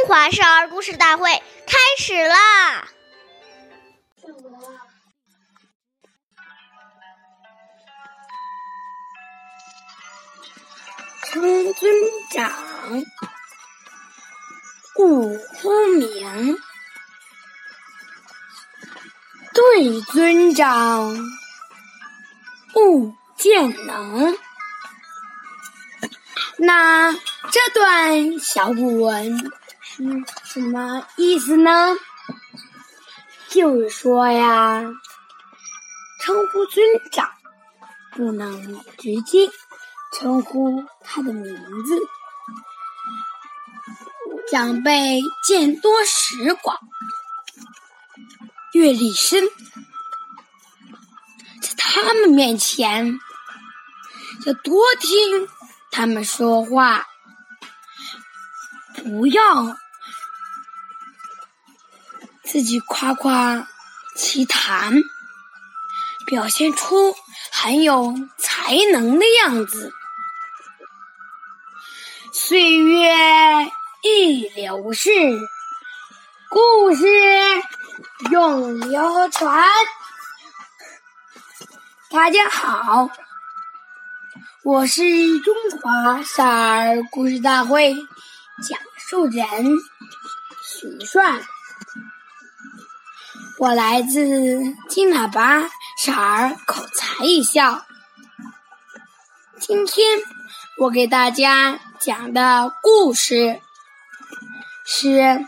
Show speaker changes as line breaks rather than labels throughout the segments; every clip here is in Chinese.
中华少儿故事大会开始啦！
称尊长，勿呼名；对尊长，勿见能。那这段小古文嗯什么意思呢？就是说呀，称呼尊长不能直接称呼他的名字。长辈见多识广，阅历深，在他们面前要多听。他们说话，不要自己夸夸其谈，表现出很有才能的样子。岁月易流逝，故事永流传。大家好。我是中华少儿故事大会讲述人许帅，我来自金喇叭少儿口才一笑。今天我给大家讲的故事是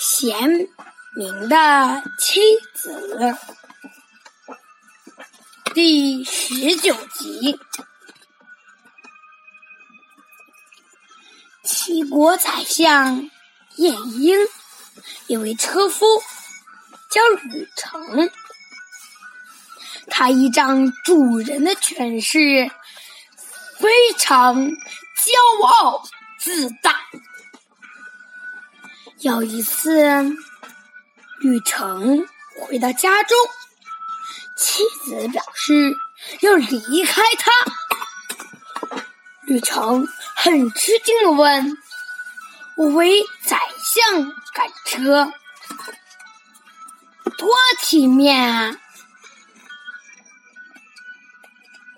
贤明的妻子。第十九集，齐国宰相晏婴有位车夫叫吕成，他依仗主人的权势，非常骄傲自大。有一次，吕成回到家中。妻子表示要离开他，吕成很吃惊的问：“我为宰相赶车，多体面啊，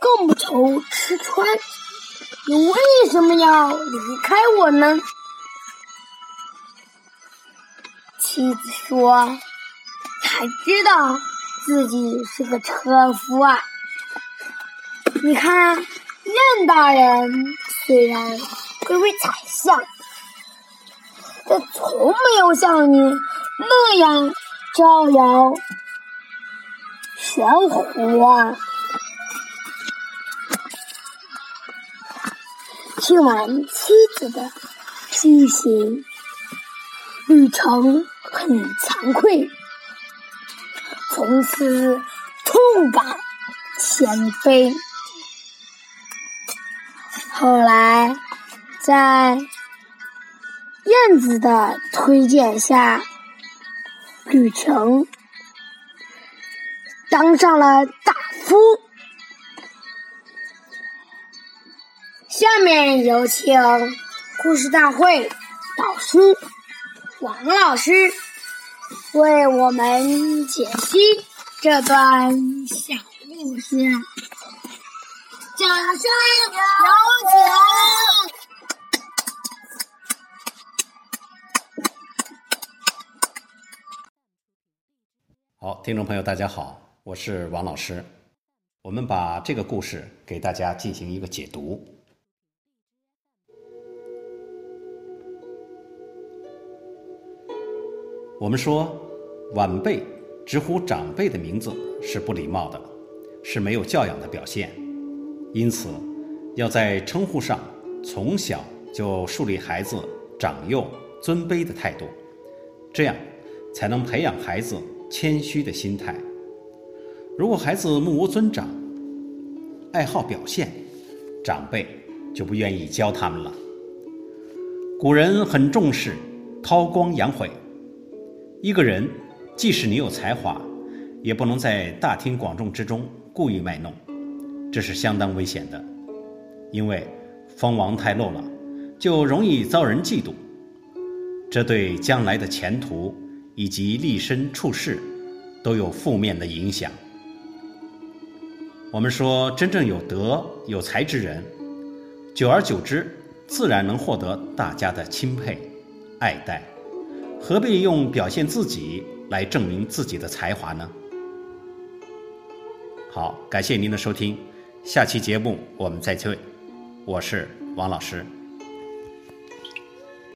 更不愁吃穿，你为什么要离开我呢？”妻子说：“才知道。”自己是个车夫啊！你看，任大人虽然贵为宰相，但从没有像你那样招摇玄乎啊！听完妻子的批评，吕成很惭愧。从此痛改前非。后来，在燕子的推荐下，吕成当上了大夫。下面有请故事大会导师王老师。为我们解析这段小故事，掌声有
听众朋友，大家好，我是王老师。我们把这个故事给大家进行一个解读。我们说，晚辈直呼长辈的名字是不礼貌的，是没有教养的表现。因此，要在称呼上从小就树立孩子长幼尊卑的态度，这样才能培养孩子谦虚的心态。如果孩子目无尊长，爱好表现，长辈就不愿意教他们了。古人很重视韬光养晦。一个人，即使你有才华，也不能在大庭广众之中故意卖弄，这是相当危险的。因为锋芒太露了，就容易遭人嫉妒，这对将来的前途以及立身处世都有负面的影响。我们说，真正有德有才之人，久而久之，自然能获得大家的钦佩、爱戴，何必用表现自己来证明自己的才华呢？好，感谢您的收听，下期节目我们再会，我是王老师。